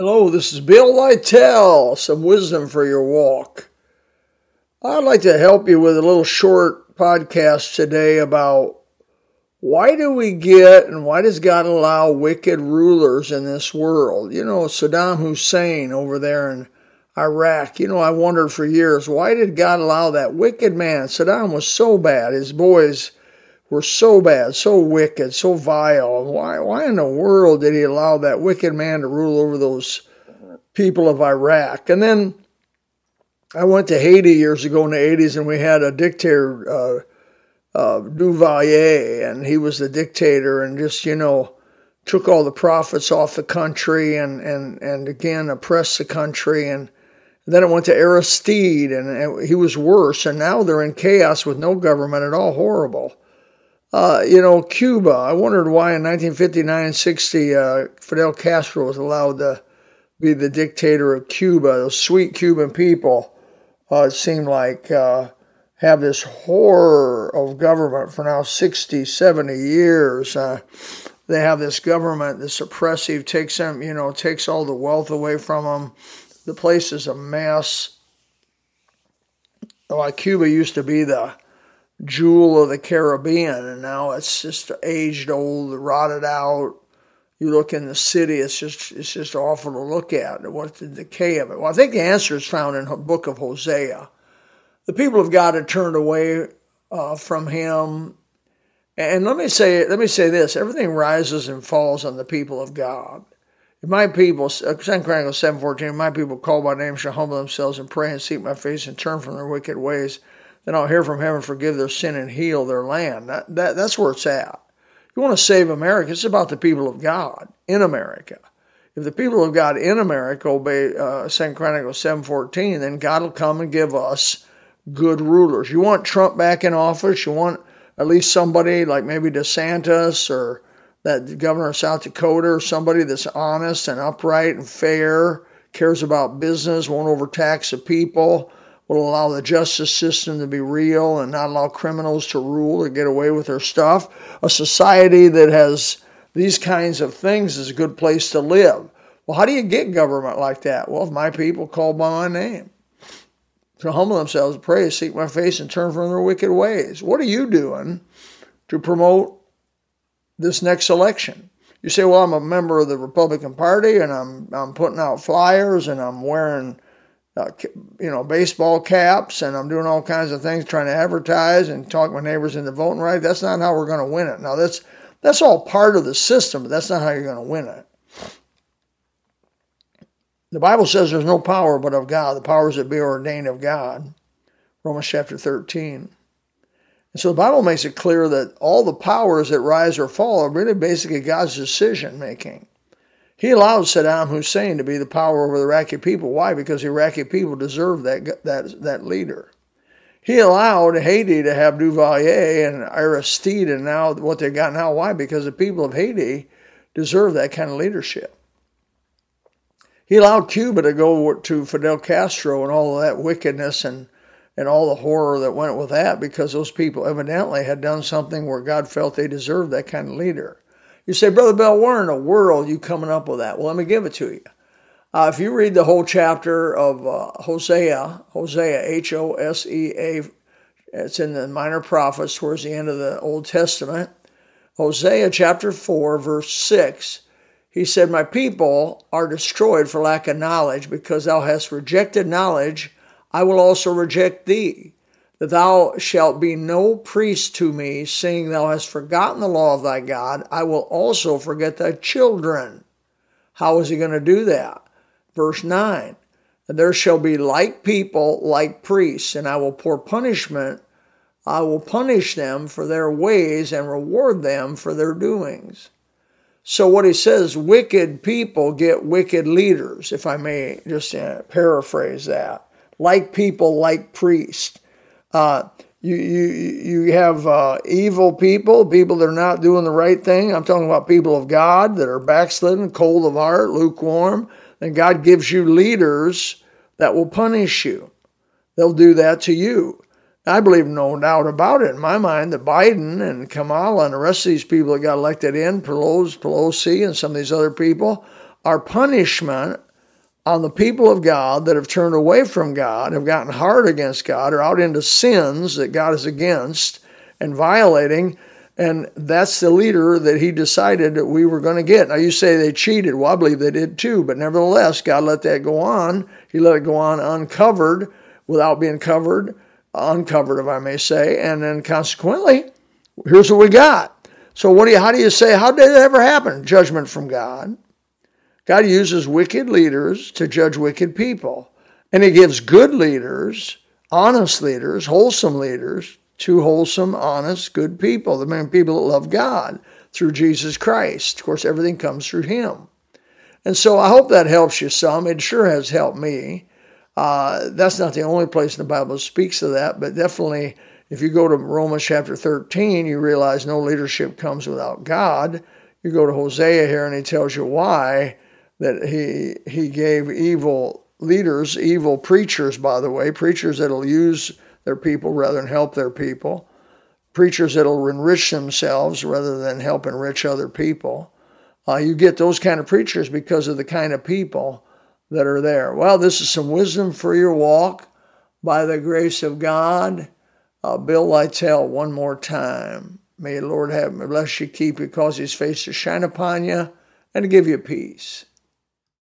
Hello, this is Bill Lytell. Some wisdom for your walk. I'd like to help you with a little short podcast today about why do we get and why does God allow wicked rulers in this world? You know, Saddam Hussein over there in Iraq. You know, I wondered for years, why did God allow that wicked man? Saddam was so bad. His boys were so bad, so wicked, so vile. Why, why in the world did he allow that wicked man to rule over those people of Iraq? And then I went to Haiti years ago in the 80s and we had a dictator, uh, uh, Duvalier, and he was the dictator and just, you know, took all the profits off the country and, and, and again oppressed the country. And then it went to Aristide and he was worse. And now they're in chaos with no government at all. Horrible. Uh, you know, Cuba. I wondered why in 1959 60 uh, Fidel Castro was allowed to be the dictator of Cuba. Those sweet Cuban people, uh, it seemed like, uh, have this horror of government for now 60, 70 years. Uh, they have this government that's oppressive, takes them, you know, takes all the wealth away from them. The place is a mess. Like Cuba used to be the jewel of the Caribbean, and now it's just aged, old, rotted out. You look in the city; it's just it's just awful to look at. What's the decay of it? Well, I think the answer is found in the book of Hosea. The people of God had turned away uh, from Him, and let me say let me say this: everything rises and falls on the people of God. If my people, Second Chronicles seven fourteen, my people call by name shall humble themselves and pray and seek my face and turn from their wicked ways then I'll hear from heaven, forgive their sin, and heal their land. That, that, that's where it's at. You want to save America, it's about the people of God in America. If the people of God in America obey uh, 2 Chronicles 7.14, then God will come and give us good rulers. You want Trump back in office? You want at least somebody like maybe DeSantis or that governor of South Dakota or somebody that's honest and upright and fair, cares about business, won't overtax the people, will allow the justice system to be real and not allow criminals to rule or get away with their stuff. A society that has these kinds of things is a good place to live. Well, how do you get government like that? Well, if my people call by my name, to humble themselves, pray, seek my face, and turn from their wicked ways. What are you doing to promote this next election? You say, well, I'm a member of the Republican Party and I'm, I'm putting out flyers and I'm wearing uh, you know, baseball caps, and I'm doing all kinds of things trying to advertise and talk my neighbors into voting right. That's not how we're going to win it. Now, that's that's all part of the system, but that's not how you're going to win it. The Bible says there's no power but of God. The powers that be ordained of God. Romans chapter 13. And so the Bible makes it clear that all the powers that rise or fall are really basically God's decision making. He allowed Saddam Hussein to be the power over the Iraqi people. Why? Because the Iraqi people deserve that, that, that leader. He allowed Haiti to have Duvalier and Aristide and now what they got now. Why? Because the people of Haiti deserve that kind of leadership. He allowed Cuba to go to Fidel Castro and all of that wickedness and, and all the horror that went with that because those people evidently had done something where God felt they deserved that kind of leader. You say, Brother Bell, where in the world you coming up with that? Well, let me give it to you. Uh, if you read the whole chapter of uh, Hosea, Hosea, H O S E A, it's in the Minor Prophets towards the end of the Old Testament. Hosea chapter 4, verse 6, he said, My people are destroyed for lack of knowledge, because thou hast rejected knowledge, I will also reject thee that thou shalt be no priest to me, seeing thou hast forgotten the law of thy God, I will also forget thy children. How is he going to do that? Verse 9 And there shall be like people, like priests, and I will pour punishment. I will punish them for their ways and reward them for their doings. So, what he says, wicked people get wicked leaders, if I may just uh, paraphrase that. Like people, like priests. Uh, you, you, you have uh, evil people, people that are not doing the right thing. I'm talking about people of God that are backslidden, cold of heart, lukewarm. And God gives you leaders that will punish you. They'll do that to you. I believe no doubt about it in my mind that Biden and Kamala and the rest of these people that got elected in, Pelosi and some of these other people, are punishment on the people of God that have turned away from God, have gotten hard against God, are out into sins that God is against and violating. And that's the leader that he decided that we were going to get. Now, you say they cheated. Well, I believe they did too. But nevertheless, God let that go on. He let it go on uncovered without being covered, uncovered, if I may say. And then consequently, here's what we got. So, what do you, how do you say, how did it ever happen? Judgment from God. God uses wicked leaders to judge wicked people. And He gives good leaders, honest leaders, wholesome leaders, to wholesome, honest, good people, the men people that love God through Jesus Christ. Of course, everything comes through Him. And so I hope that helps you some. It sure has helped me. Uh, that's not the only place in the Bible that speaks of that, but definitely if you go to Romans chapter 13, you realize no leadership comes without God. You go to Hosea here and he tells you why that he he gave evil leaders, evil preachers, by the way, preachers that'll use their people rather than help their people, preachers that'll enrich themselves rather than help enrich other people. Uh, you get those kind of preachers because of the kind of people that are there. Well, this is some wisdom for your walk by the grace of God. Uh, Bill Lytell, one more time. May the Lord have bless you, keep you, cause his face to shine upon you, and give you peace.